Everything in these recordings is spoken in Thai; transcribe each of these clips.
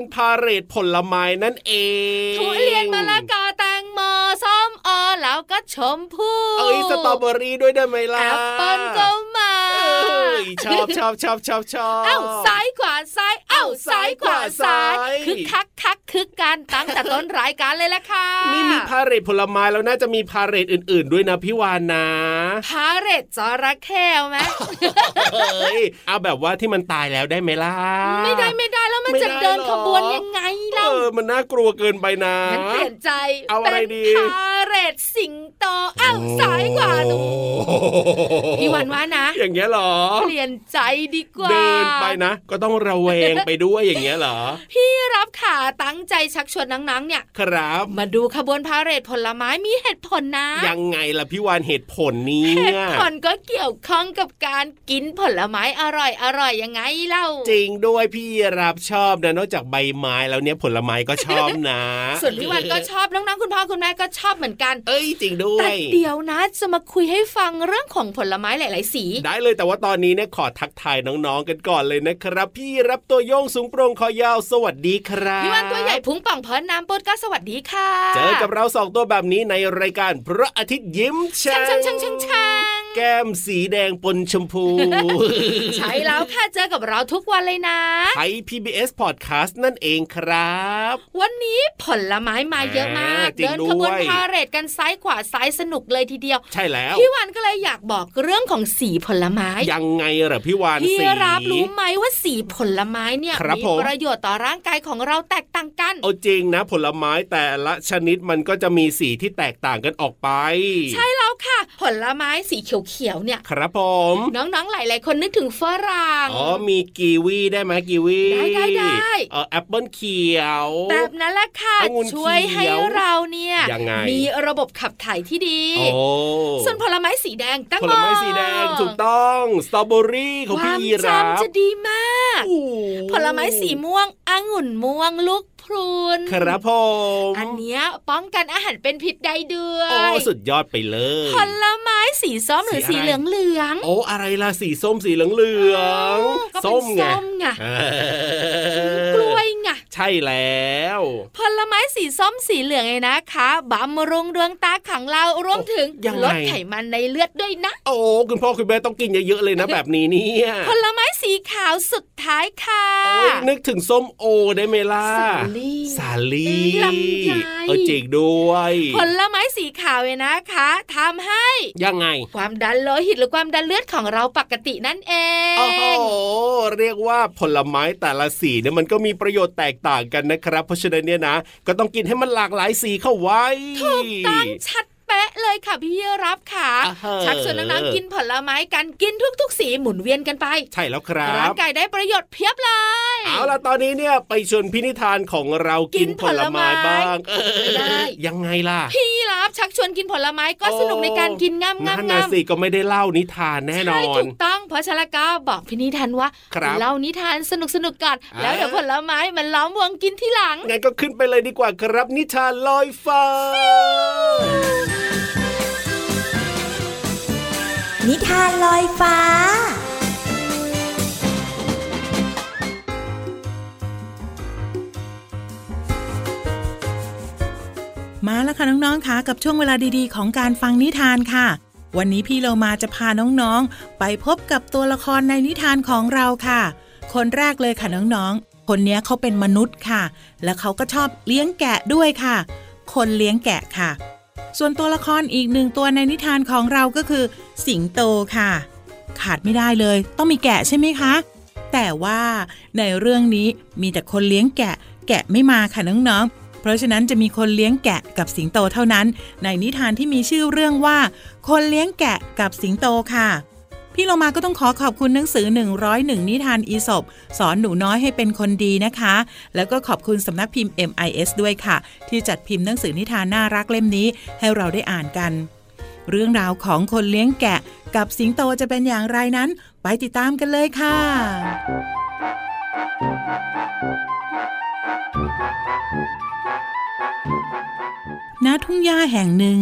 เป็นพาเรดผลไม้นั่นเองทุเรียนมะละกอแตง โมส้มออแล้วก็ชมพู่เอ้ยสตรอเบอรี่ด้วยได้ไหมล่ะแอปเปิ้ลก็มาชอบชอบชอบชอบชอบเอ้าซ้ายขวาซ้ายเอ้าซ้ายขวาซ้ายคึกคักคักคึกกันตั้งแต่ต้นรายการเลยละค่ะนี่มีพาเหรดผลไม้แล้วน่าจะมีพาเหรดอื่น ๆ ด้วยนะพี่วานนะพาเหรดจระเข้ไหมเอาแบบว่าที่มันตายแล้วได้ไหมล่ะไม่ได้ไม่ได้แล้วมันจะเดินขบวนยังไงเล่าเออมันน่ากลัวเกินไปนะเปลี่ยนใจเอาอะไรดีพาเหรดสิงโตอ้าวซ้ายขวาหนูพี่วันว่านะ อย่างเงี้ยหรอเปลี่ยนใจดีกว่า เดินไปนะ ก็ต้องระแวงไปด้วยอย่างเงี้ยหรอ พี่รับขาตั้งใจชักชวนนังๆ เนี่ย ครับ มาดูขบวนพาเหรดผลไม้มีเหตุผลนะ ยังไงล่ะพี่วานเหตุผลนี้เหตุผลก็เกี่ยวข้องกับการกินผลไม้อร่อยอร่อยยังไงเล่า จริงด้วยพี่รับชอบนะนอกจากใบไม้แล้วเนี้ยผลไม้ก็ชอบนะ ส่วนพี่วันก็ชอบน้องๆคุณพ่อคุณแม่ก็ชอบเหมือนกัน เอ้ยจริงด้วยแต่เดี๋ยวนะจะมาคุยให้ฟังเรื่องของผลไม้หลาย ๆ สี ได้เลยแต่ว่าตอนนี้เนี่ยขอทักทายน้องๆกันก่อนเลยนะครับ พี่รับตัวโยงสูงโปร่งคอยาวสวัสดีครับพี่วันตัวใหญ่พุงป่องพอน้ำปดก็สวัสดีค่ะ เจอกับเราสองตัวแบบนี้ในรายการพระอาทิตย์ยิ้มช่าง ช่างช่างช่างช่างแก้มสีแดงปนชมพู ใช่แล้วค่ะเจอกับเราทุกวันเลยนะไทย PBS Podcast นั่นเองครับ วันนี้ผลไม้มาเยอะมาก เดินขบวนพาเหรดกันซ้ายขวาซ้ายสนุกเลยทีเดียว ใช่แล้วพี่วันก็เลยอยากบอกเรื่องของสีผลไม้ ยังไงเหรอพี่วานพี่รับรู้ไหมว่าสีผลไม้เนี่ยมีประโยชน์ต่อร่างกายของเราแตกต่างกันโอ้จริงนะ ผลไม้แต่ละชนิดมันก็จะมีสีที่แตกต่างกันออกไป ใช่แล้วค่ะ ผลไม้สีเขียวๆเนี่ย ครับผม น้องๆหลายๆคนนึกถึงฝรั่ง อ๋อ มีกีวีได้ไหมกีวี ได้ได้ได้เออแอปเปิลเขียว แบบนั้นแหละค่ะองุ่นช่วยให้เขียวเราเนี่ยยังไงมีระบบขับถ่ายที่ดีโอ้ส่วนผลไม้สีแดงตั้งผลไม้สีแดงถูกต้อง สตรอเบอรี่ของคพี่วามยีราฟจำจะดีมากโอ้ ผลไม้สีม่วงองุ่นม่วงลูกพรุนครับผมอันเนี้ยป้องกันอาหารเป็นพิษได้ด้วโอ้ยสุดยอดไปเลยผลไม้สีส้มหรือสีสีอะไรเหลืองเหลืองโอ้อะไรล่ะสีส้มสีเหลืองเหลืองๆก็เป็นส้มไงส้มไงเออกล้วยไง ใช่แล้ว ผลไม้สีส้มสีเหลืองไงนะคะบำรุงดวงตาของเรารวมถึงยังไงลดไขมันในเลือดด้วยนะ โอ้คุณพ่อคุณแม่ต้องกินเยอะๆเลยนะแบบนี้เนี่ยผลไม้สีขาวสุดท้ายค่ะโอ้ยนึกถึงส้มโอได้ไหมล่ะสาลี่สาลี่ลำไยเออจริงด้วย ผลไม้สีขาวเนี่ยนะคะทำให้ยังไง ความดันโลหิตหรือความดันเลือดของเราปกตินั่นเอโอ้โหงเรียกว่าผลไม้แต่ละสีเนี่ยมันก็มีประโยชน์แตกต่างกันนะครับ เพราะฉะนั้นเนี่ยนะ ก็ต้องกินให้มันหลากหลายสีเข้าไว้ถูกต้องชัด เป๊ะเลยค่ะพี่รับค่ะอ่าฮะชักชวนน้องๆกินผลไม้กันกินทุก ๆ สีหมุนเวียนกันไป ใช่แล้วครับร่างกายได้ประโยชน์เพียบเลย เอาล่ะตอนนี้เนี่ยไปชวนพินิธานของเรากินกินผลไม้ผลไม้บ้างเออได้ยังไงล่ะ พี่รับชักชวนกินผลไม้ก็โอ้สนุกในการกินง่ามง่ามนั่นง่านะมสิก็ไม่ได้เล่านิทานแน่นอใช่นถูกต้องเพราะฉะนั้นก็บอกพี่นิทานว่าครับเล่านิทานสนุกสนุกๆก่อนอ่าแล้วเดี๋ยวผลไม้มันล้อมวงกินที่หลังงั้นก็ขึ้นไปเลยดีกว่าครับนิทานลอยฟ้า นิทานลอยฟ้า มาแล้วค่ะน้องๆค่ะกับช่วงเวลาดีๆ ของการฟังนิทานค่ะ วันนี้พี่เรามาจะพาน้องๆ ไปพบกับตัวละครในนิทานของเราค่ะ คนแรกเลยค่ะน้องๆ คนนี้เขาเป็นมนุษย์ค่ะ และเขาก็ชอบเลี้ยงแกะด้วยค่ะ คนเลี้ยงแกะค่ะ ส่วนตัวละครอีกหนึ่งตัวในนิทานของเราก็คือ สิงโตค่ะ ขาดไม่ได้เลย ต้องมีแกะใช่ไหมคะ แต่ว่าในเรื่องนี้มีแต่คนเลี้ยงแกะ แกะไม่มาค่ะน้องๆ เพราะฉะนั้นจะมีคนเลี้ยงแกะกับสิงโตเท่านั้น ในนิทานที่มีชื่อเรื่องว่า คนเลี้ยงแกะกับสิงโตค่ะ พี่เรามาก็ต้องขอขอบคุณหนังสือ 101 นิทานอีสบสอนหนูน้อยให้เป็นคนดีนะคะ แล้วก็ขอบคุณสำนักพิมพ์ MIS ด้วยค่ะ ที่จัดพิมพ์หนังสือนิทานน่ารักเล่มนี้ให้เราได้อ่านกัน เรื่องราวของคนเลี้ยงแกะ กับสิงโตจะเป็นอย่างไรนั้น ไปติดตามกันเลยค่ะ ณทุ่งหญ้าแห่งหนึ่ง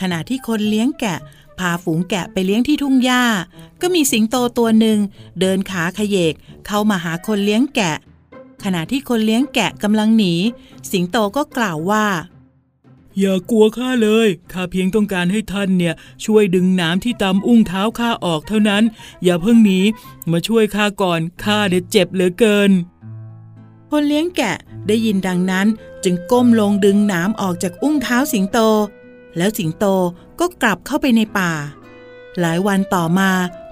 ขณะที่คนเลี้ยงแกะาฝูงแกะไปเลี้ยงที่ทุ่งหญ้า ก็มีสิงโตตัวหนึ่งเดินขาขยเยกเข้ามาหาคนเลี้ยงแกะ ขณะที่คนเลี้ยงแกะกำลังหนี สิงโตก็กล่าวว่า อย่ากลัวข้าเลยข้าเพียงต้องการให้ท่านเนี่ย ช่วยดึงน้ำที่ตำอุ้งเท้าข้าออกเท่านั้น อย่าเพิ่งหนีมาช่วยข้าก่อนข้าเดี๋ยวเจ็บเหลือเกินคนเลี้ยงแกะได้ยินดังนั้นจึงก้มลงดึงน้ำออกจากอุ้งเท้าสิงโต แล้วสิงโต ก็กลับเข้าไปในป่า หลายวันต่อมา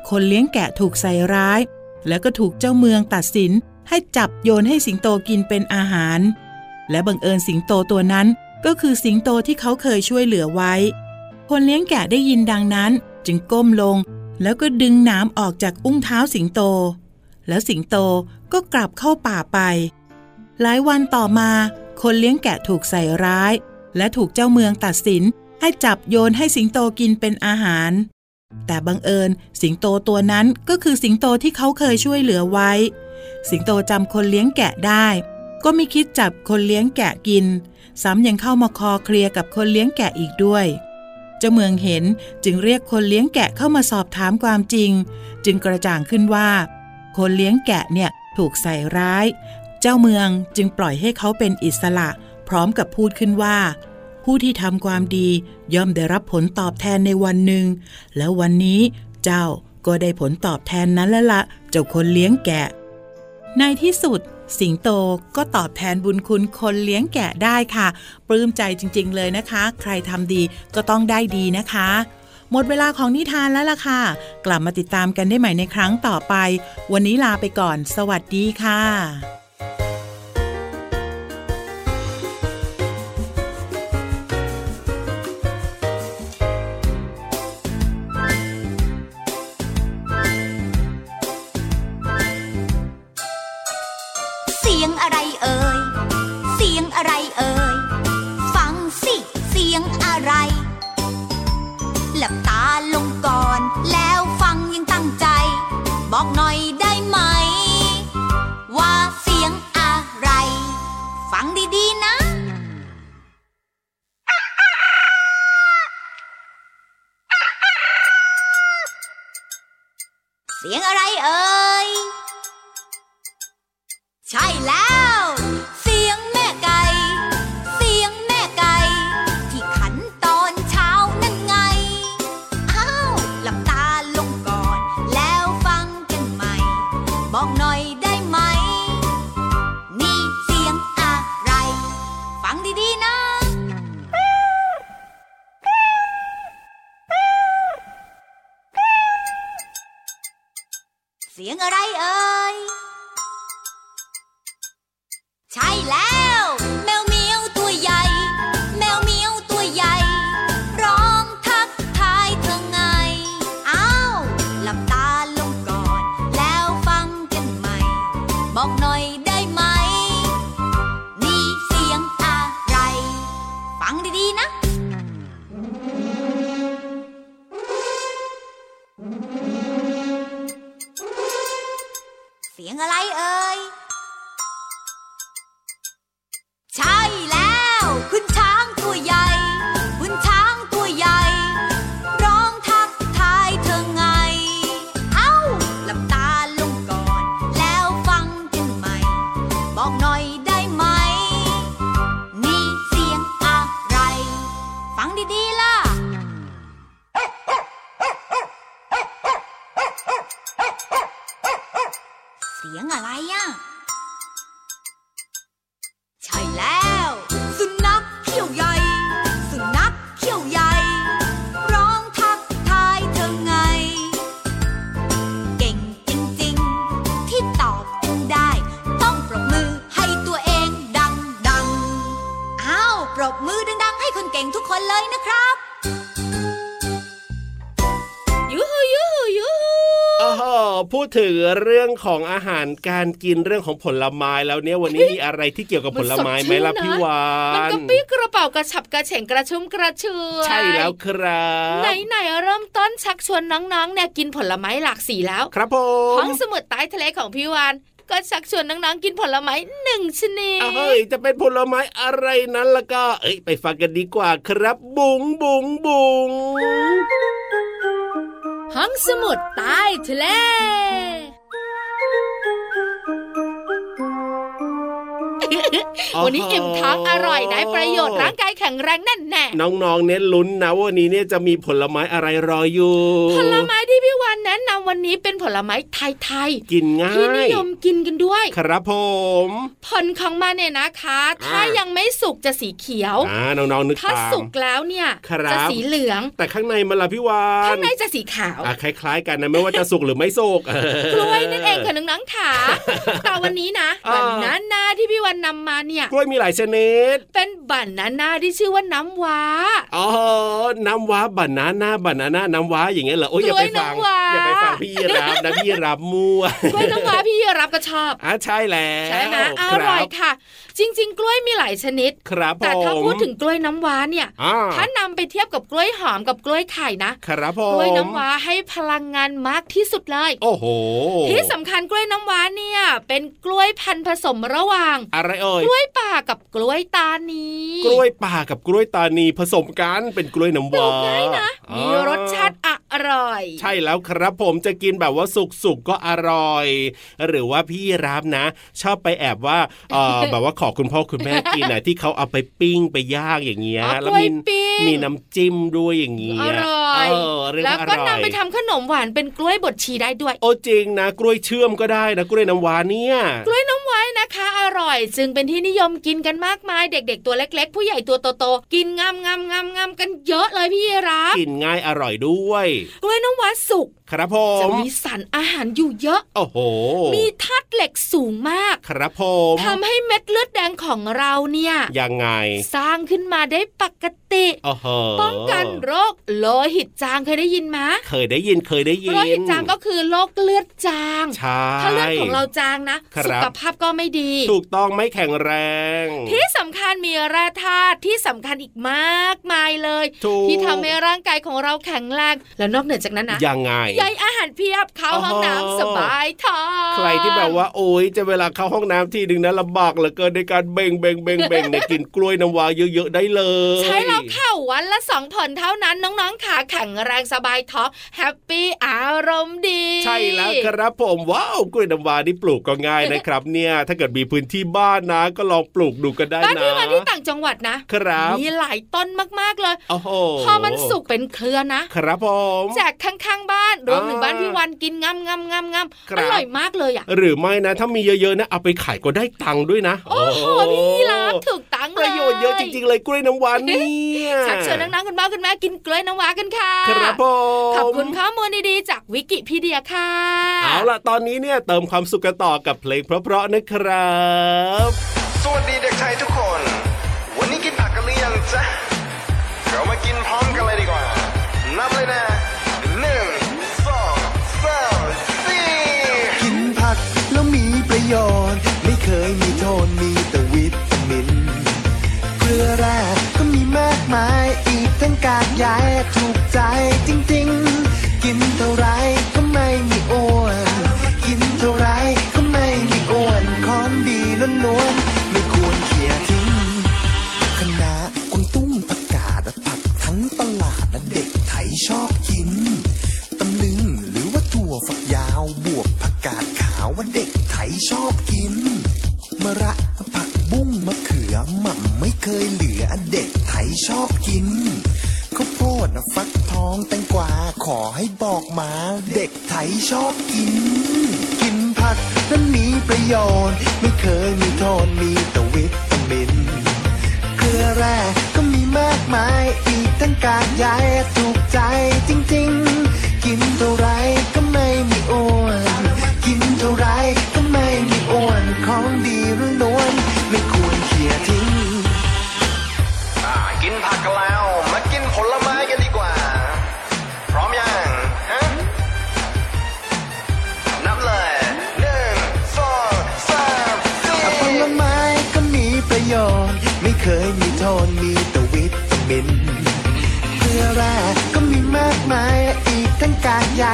คนเลี้ยงแกะถูกใส่ร้าย แล้วก็ถูกเจ้าเมืองตัดสินให้จับโยนให้สิงโตกินเป็นอาหาร และบังเอิญสิงโตตัวนั้นก็คือสิงโตที่เขาเคยช่วยเหลือไว้ คนเลี้ยงแกะได้ยินดังนั้นจึงก้มลง แล้วก็ดึงน้ำออกจากอุ้งเท้าสิงโต แล้วสิงโตก็กลับเข้าป่าไป หลายวันต่อมา คนเลี้ยงแกะถูกใส่ร้าย และถูกเจ้าเมืองตัดสิน ให้จับโยนให้สิงโตกินเป็นอาหาร แต่บังเอิญสิงโตตัวนั้นก็คือสิงโตที่เขาเคยช่วยเหลือไว้ สิงโตจำคนเลี้ยงแกะได้ ก็ไม่คิดจับคนเลี้ยงแกะกิน ซ้ำยังเข้ามาคอเคลียร์กับคนเลี้ยงแกะอีกด้วยเจ้าเมืองเห็นจึงเรียกคนเลี้ยงแกะเข้ามาสอบถามความจริง จึงกระจ่างขึ้นว่า คนเลี้ยงแกะเนี่ยถูกใส่ร้าย เจ้าเมืองจึงปล่อยให้เขาเป็นอิสระ พร้อมกับพูดขึ้นว่า ผู้ที่ทำความดีย่อมได้รับผลตอบแทนในวันหนึ่ง แล้ววันนี้เจ้าก็ได้ผลตอบแทนนั้นแล้วละเจ้าคนเลี้ยงแกะ ในที่สุด สิงโตก็ตอบแทนบุญคุณคนเลี้ยงแกะได้ค่ะ ปลื้มใจจริง ๆ เลยนะคะ ใครทำดีก็ต้องได้ดีนะคะหมดเวลาของนิทานแล้วล่ะค่ะ กลับมาติดตามกันได้ใหม่ในครั้งต่อไป วันนี้ลาไปก่อน สวัสดีค่ะ สียงอะไรเอ่ย ถึงเรื่องของอาหารการกินเรื่องของผลไม้แล้วเนี่ยวันนี้มีอะไรที่เกี่ยวกับผลไม้ไหมล่ะพี่วามันนกระปี้กระเป๋ากระฉับกระเฉงกระชุ่มกระชวยใช่แล้วครับไหนไหนๆเริ่มต้นชักชวนน้องๆเนี่ยกินผลไม้หลากสีแล้ว ครับผมห้องสมุดใต้ทะเลของพี่วานก็ชักชวนน้องๆกินผลไม้หนึ่งชนิดเอ้ยจะเป็นผลไม้อะไรนั้นล่ะก็ เอ้ยไปฟังกันดีกว่าครับบุ๋งบุ๋งบุ๋ง ห้องสมุดใต้ทะเล วันนี้อิ่มท้องอร่อยได้ประโยชน์ร่างกายแข็งแรงแน่นแน่น้องๆเน้นลุ้นนะว่าวันนี้เนี่ยจะมีผลไม้อะไรรออยู่ ผลไม้ที่พี่วานแนะนำวันนี้เป็นผลไม้ไทยกินง่าๆที่นิยยมกินกันด้วย ครับผมผลของมันเนี่ยนะคะ ถ้าอ่ายัยังไม่สุกจะสีเขียวอ่าน้องๆนึกถ้าตามสุกแล้วเนี่ยครับจะสีเหลือง แต่ข้างในมันละพี่วานข้างในจะสีขาวอะคล้าย ๆ กันนะไม่ว่าจะสุกหรือไม่สุกกล้วยนั่นเองค่ะน้องๆขาแต่วันนี้นะอ่าบานาน่าที่ พี่วันนำมาเนี่ยกล้วยมีหลายชนิด เป็นบานาน่าที่ชื่อว่าน้ำว้าอ๋อน้ำว้าบานาน่าบานาน่าน้ำว้าอย่างเงี้ยเหรอโอ้ยอย่าไปฟังกล้วยน้ำว้าอย่าไปฟังพี่รับนะพี่รับมั่วกล้วยน้ำว้าพี่รับก็ชอบอะใช่แล้วใช่ไหมอคบร่อยค่ะ จริง ๆ กล้วยมีหลายชนิดครับผมแต่ถ้าพูดถึงกล้วยน้ำว้าเนี่ยอ่าถ้านำไปเทียบกับกล้วยหอมกับกล้วยไข่นะครับผมกล้วยน้ำว้าให้พลังงานมากที่สุดเลย โอ้โหที่สำคัญกล้วยน้ำว้าเนี่ย เป็นกล้วยพันธุ์ผสมระหว่างอะไรเอ่ยกล้วยป่ากับกล้วยตานี กล้วยป่ากับกล้วยตานีผสมกันเป็นกล้วยน้ำปลูว้ากง่ายนะอ่ามีรสชาติอร่อย ใช่แล้วครับผมจะกินแบบว่าสุกๆก็อร่อย หรือว่าพี่รับนะ ชอบไปแอบว่าเออแบบว่าขอคุณพ่อคุณแม่กินนะที่เขาเอาไปปิ้งไปย่างอย่างเงี้ยอ๋อแล้วกล้วยมีปิ้งมีน้ำจิ้มด้วยอย่างเงี้ยอร่อยเออเรียกแล้วว่าอก็ร่อยนำไปทำขนมหวานเป็นกล้วยบดชีได้ด้วย โอ้จริงนะ กล้วยเชื่อมก็ได้นะกล้วยน้ำว้าเนี่ยกล้วย น้ำว้านะคะอร่อย จึงเป็นที่นิยมกินกันมากมายเด็ก ๆ ตัวเล็ก ๆ ผู้ใหญ่ตัวโตๆกินงามงามงามงามกันเยอะเลยพี่รับกินง่ายอร่อยด้วยกล้วยน้ำว้าสุก ครับผจะมมีสารอาหารอยู่เยอะ โอ้โห มีธาตุเหล็กสูงมาก ครับผมทำให้เม็ดเลือดแดงของเราเนี่ย ยังไง สร้างขึ้นมาได้ปกติโอ้โหป้องกันโรคโลหิตจางเคยได้ยินไหมเคยได้ยินเคยได้ยินโรคหิตจางก็คือโรคเลือดจาง ใช่ ถ้าเลือดของเราจางนะครับสุขภาพก็ไม่ดี ถูกต้องไม่แข็งแรง ที่สำคัญมีแร่ธาตุที่สำคัญอีกมากมายเลยถูกที่ทำให้ร่างกายของเราแข็งแรง แล้วนอกเหนือจากนั้นนะ ยังไงใยอาหารเพียบเข้าห้องโอ้โหน้ำสบายท้องใครที่แบบว่าโอ้ยจะเวลาเข้าห้องน้ำทีหนึ่งนะลำบากเหลือเกินในการเบ่งเบ่งเบ่งเบ่งเนี่ยกินกล้วยน้ำว้าเยอะๆได้เลย ใช่แล้วค่ะวันละสองผลเท่านั้นน้องๆขาแข็งแรงสบายท้องแฮปปี้อารมณ์ดี ใช่แล้วครับผมว้าวกล้วยน้ำว้านี่ปลูกก็ง่ายนะครับ เนี่ยถ้าเกิดมีพื้นที่บ้านนะ ก็ลองปลูกดูกันได้บ้านนะพี่วันที่ต่างจังหวัดนะครับมีหลายต้นมากๆเลยโอ้โหพอมันสุกเป็นเครือนะครับผมแจกข้างๆบ้านรวมถึงอ่าบ้านพี่วันกินงำงำงำงครัำบอร่อยมากเลยอะหรือไม่นะ ถ้ามีเยอะๆนะเอาไปขายก็ได้ตังค์ด้วยนะ โอ้โหพี่รับถูกตังค์ปเลยระโยชน์เยอะจริงๆเลยกล้วยน้ำว้าเนี่ยชักชวนน้องๆคุณพ่อคุณแม่กินกล้วยน้ำว้ากันค่ะครับผมขอบคุณข้อมูลดีๆจากวิกิพีเดียค่ะเอาล่ะตอนนี้เนี่ยเติมความสุขกันต่อกับเพลงเพราะๆนะครับ สวัสดีเด็กไทยทุกคน วันนี้กินผักกันหรือยังจ๊ะเรามากินพร้อมกันเลยดีกว่านับเลยนะ อแร่ก็มีมากมายอีกทั้งกากใยถูกใจจริงๆ กินเท่าไรก็ไม่มีอ้วนกินเท่าไรก็ไม่มีอ้วนของดีล้วนๆไม่ควรเขี่ยทิ้งคณะกวางตุ้งผักกาดผักทั้งตลาดและเด็กไทยชอบกินตำลึงหรือว่าถั่วฝักยาวบวบผักกาดขาวว่าเด็กไทยชอบกินมะระ ยเหลือเด็กไทยชอบกินข้าวโพดฟักทองแตงกวาขอให้บอกมา เด็กไทยชอบกิน กินผักนั้นมีประโยชน์ ไม่เคยมีโทษมีแต่วิตามินเกลือแร่ก็มีมากมายอีกทั้งกากใยถูกใจจริงๆ กินเท่าไรก็ไม่มีอ้วน กินเท่าไรก็ไม่มีอ้วนของดี มีโทษมีแต่วิตามินเกลือแร่ก็มีมากมาย อีกทั้งกากใย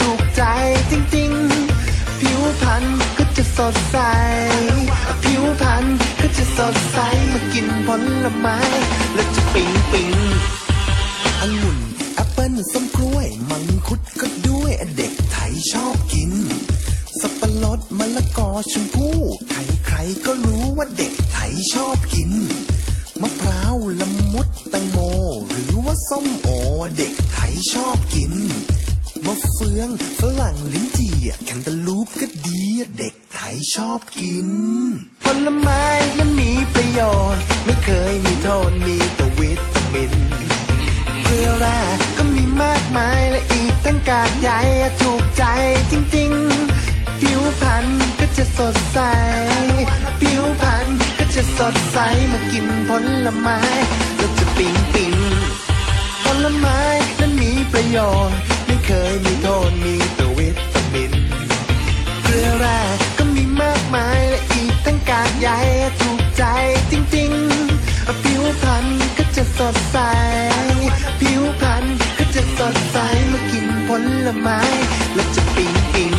ถูกใจจริงๆ ผิวพรรณก็จะสดใส ผิวพรรณก็จะสดใส มากินผลไม้ แล้วจะปิ๊งปิ๊งองุ่นแอปเปิ้ลส้มกล้วย มังคุดก็ด้วยเด็กไทยชอบกิน สับปะรดมะละกอชมพู่ใครใครๆก็รู้ว่าเด็กไทยชอบกิน มะพร้าวละมุดแตงโม หรือว่าส้มโอเด็กไทยชอบกินมะเฟืองฝรั่งลิ้นจี่แคนตาลูปก็ดีเด็กไทยชอบกิน ผลไม้นั้นมีประโยชน์ ไม่เคยมีโทษมีแต่วิตามินเกลือแร่ก็มีมากมายและอีกทั้งกากใยถูกใจจริงๆ ผิวพรรณก็จะสดใส สดใสมากินผลไม้แล้วจะปิ๊งปิ๊งผลไม้นั้นมีประโยชน์ไม่เคยมีโทษมีแต่วิตามินเกลือแร่ก็มีมากมายและอีกทั้งกากใยถูกใจจริงๆผิวพรรณก็จะสดใส ผิวพรรณก็จะสดใสมากินผลไม้แล้วจะปิ๊งปิ๊ง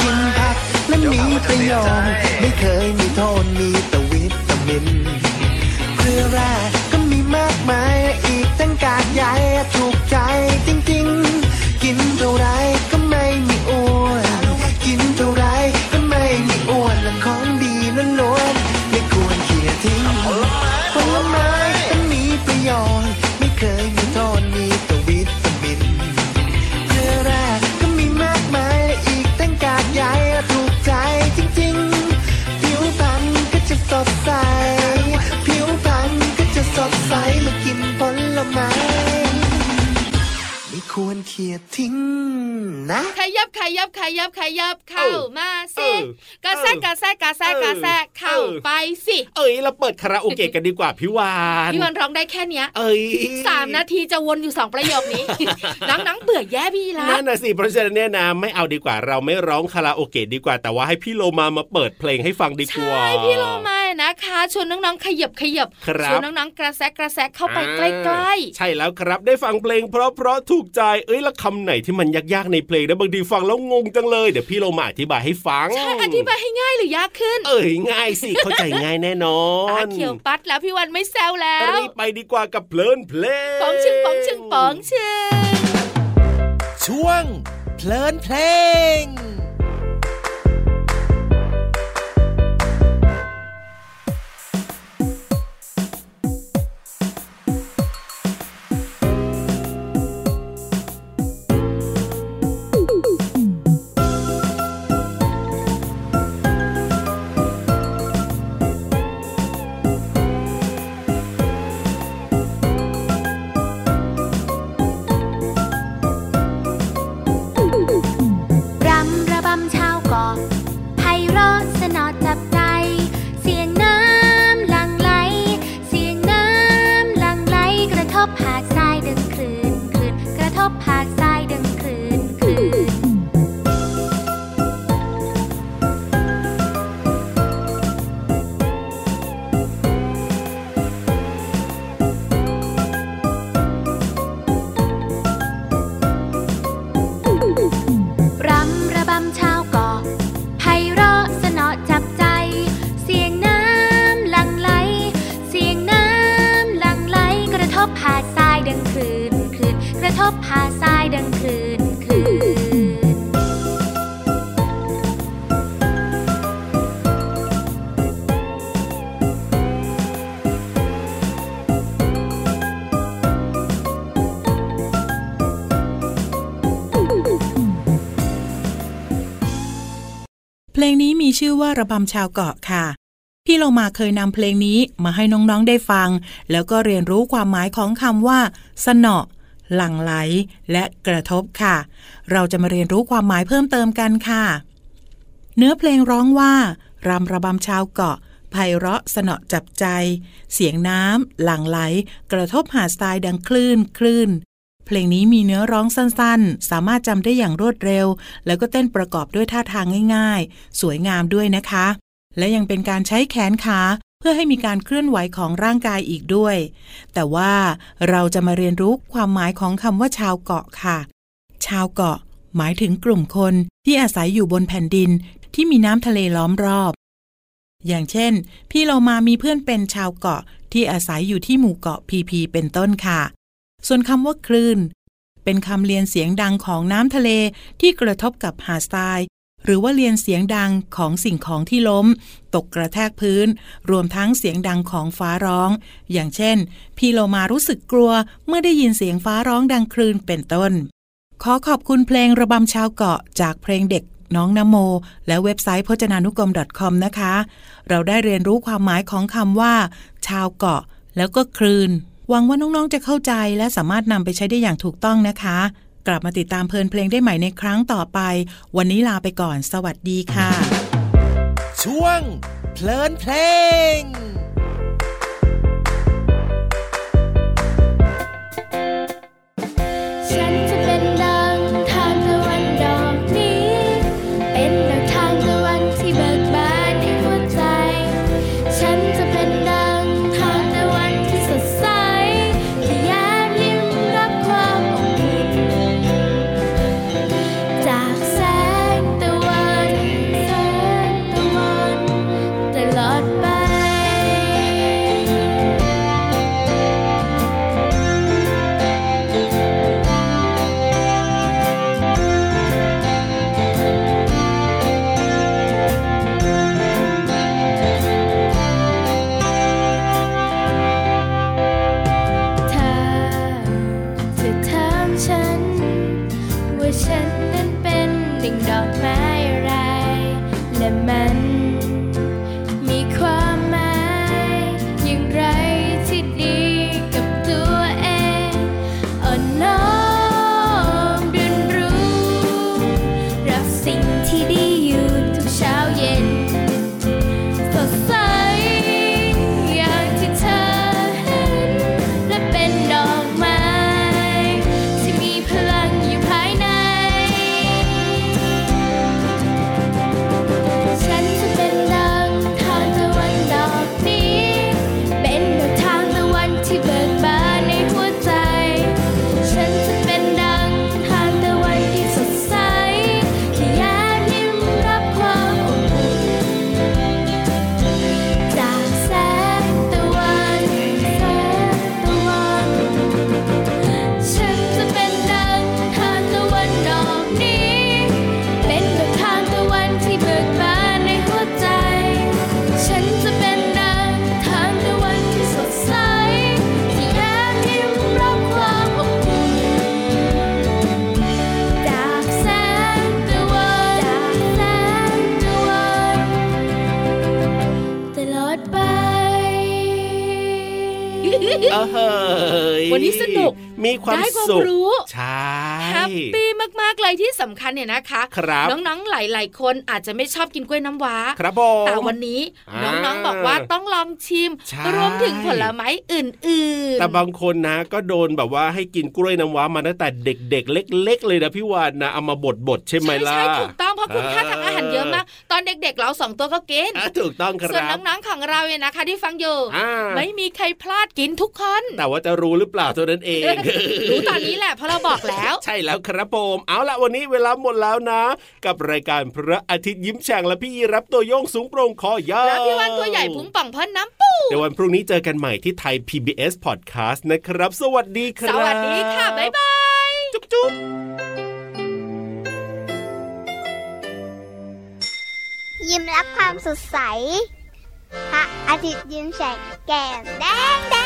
กินผักและมีประโยชน์ไม่เคยมีโทษมี มินเครือแร่ก็มีมากมายและอีกตั้งกากใหญ่ถูกใจจริงๆ กินเท่าไรก็ไม่มีอ้วนกินเท่าไรก็ไม่มีอ้วนและของดีล้วนๆไม่ควรเขี่ยทิ้งผลไม้มันมีประโยชน์ไม่เคย พ ขียดทิ้งนะขยับขยับขยับขยับเข้าเออมาสิเออกระแซะกระแซะกระแซะกระแซะเข้าเออไปสิ เอ้ยเราเปิดคาราโอเกะกันดีกว่าพี่วานพี่วันร้องได้แค่เนี้ย เอ้ยสามนาทีจะวนอยู่สองประโยคนี้นังๆเบื่อแย่พี่ละนั่นน่ะสิเพราะฉะนั้นเนี่ยนะไม่เอาดีกว่าเราไม่ร้องคาราโอเกะดีกว่าแต่ว่าให้พี่โลมามาเปิดเพลงให้ฟังดีกว่าใช่พี่โลมานะคะชวนน้องๆขยับขยับครับชวนน้องๆกระแซะกระแซะเข้าไปใกล้ๆใช่แล้วครับได้ฟังเพลงเพราะเพราะๆถูกใจเอ้ยแล้วคำไหนที่มันยากๆในเพลงนะบางทีฟังแล้วงงจังเลยเดี๋ยวพี่โลมาอธิบายให้ฟังๆใช่อธิบายให้ง่ายหรือยากขึ้น เอ้ยง่ายสิเข้าใจง่ายแน่นอตานเขียวปัดแล้วพี่วันไม่แซวแล้วรีบไปดีกว่ากับเพลินเพลงป๋องชึงป๋องชึงป๋องชึงช่วงเพลินเพลง เพลงนี้มีชื่อว่าระบำชาวเกาะค่ะ พี่โลมาเคยนำเพลงนี้มาให้น้องๆได้ฟัง แล้วก็เรียนรู้ความหมายของคำว่า สนอหลั่งไหล และกระทบค่ะ เราจะมาเรียนรู้ความหมายเพิ่มเติมกันค่ะ เนื้อเพลงร้องว่ารำระบำชาวเกาะไพเราะสนอจับใจ เสียงน้ำหลั่งไหล กระทบหาดทรายดังคลื่นคลื่น เพลงนี้มีเนื้อร้องสั้นๆ สามารถจำได้อย่างรวดเร็ว แล้วก็เต้นประกอบด้วยท่าทางง่ายๆ สวยงามด้วยนะคะ และยังเป็นการใช้แขนขาเพื่อให้มีการเคลื่อนไหวของร่างกายอีกด้วย แต่ว่าเราจะมาเรียนรู้ความหมายของคำว่าชาวเกาะค่ะ ชาวเกาะ หมายถึงกลุ่มคนที่อาศัยอยู่บนแผ่นดินที่มีน้ำทะเลล้อมรอบ อย่างเช่น พี่เรามามีเพื่อนเป็นชาวเกาะที่อาศัยอยู่ที่หมู่เกาะพีพีเป็นต้นค่ะ ส่วนคำว่าคลื่น เป็นคำเรียนเสียงดังของน้ำทะเลที่กระทบกับหาดทราย หรือว่าเรียนเสียงดังของสิ่งของที่ล้ม ตกกระแทกพื้น รวมทั้งเสียงดังของฟ้าร้อง อย่างเช่น พี่โลมารู้สึกกลัวเมื่อได้ยินเสียงฟ้าร้องดังคลื่นเป็นต้น ขอขอบคุณเพลงระบำชาวเกาะจากเพลงเด็กน้องนโม และเว็บไซต์พจนานุกรม .com นะคะ เราได้เรียนรู้ความหมายของคำว่า ชาวเกาะ แล้วก็คลื่น หวังว่าน้องๆจะเข้าใจและสามารถนำไปใช้ได้อย่างถูกต้องนะคะ กลับมาติดตามเพลินเพลงได้ใหม่ในครั้งต่อไป วันนี้ลาไปก่อน สวัสดีค่ะ ช่วงเพลินเพลง attention ความได้ความสุขรู้ใช่แฮปปี้มากๆเลยที่สำคัญเนี่ยนะคะครับน้องๆหลาย ๆ คนอาจจะไม่ชอบกินกล้วยน้ำว้าครับผมแต่วันนี้อ่าน้องๆบอกว่าต้องลองชิมใช่รวมถึงผลไม้อื่น ๆแต่บางคนนะ ก็โดนแบบว่าให้กินกล้วยน้ำว้ามาตั้งแต่เด็ก ๆ เล็ก ๆ เลยนะพี่วานนะเอามาบดบดๆใช่ไหมล่ะ ใช่ถูกต้องเพราะคุณค่าทางอาหารเยอะมาก ตอนเด็กๆเราสองตัวก็กินอะถูกต้องคส่วนรับน้องๆของเราเนี่ยนะคะที่ฟังอยู่อ่าไม่มีใครพลาดกินทุกคน แต่ว่าจะรู้หรือเปล่าเท่านั้นเองรู้ตอนนี้แหละเพราะเราบอกแล้ว ใช่แล้วครับผมเอาละวันนี้เวลาหมดแล้วนะ กับรายการพระอาทิตย์ยิ้มแฉ่งและพี่ยีรับตัวโยงสูงโปร่งคอยาวแล้วพี่วันตัวใหญ่พุงป่องพ่นน้ำปูเดี๋ยววันพรุ่งนี้เจอกันใหม่ที่ไทย PBS Podcast นะครับ สวัสดีครับ สวัสดีค่ะ บ๊ายบาย จุ๊บจุ๊บยิ้มรับความสดใส พระอาทิตย์ยิ้มแฉกแก้มแดงแด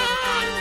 ง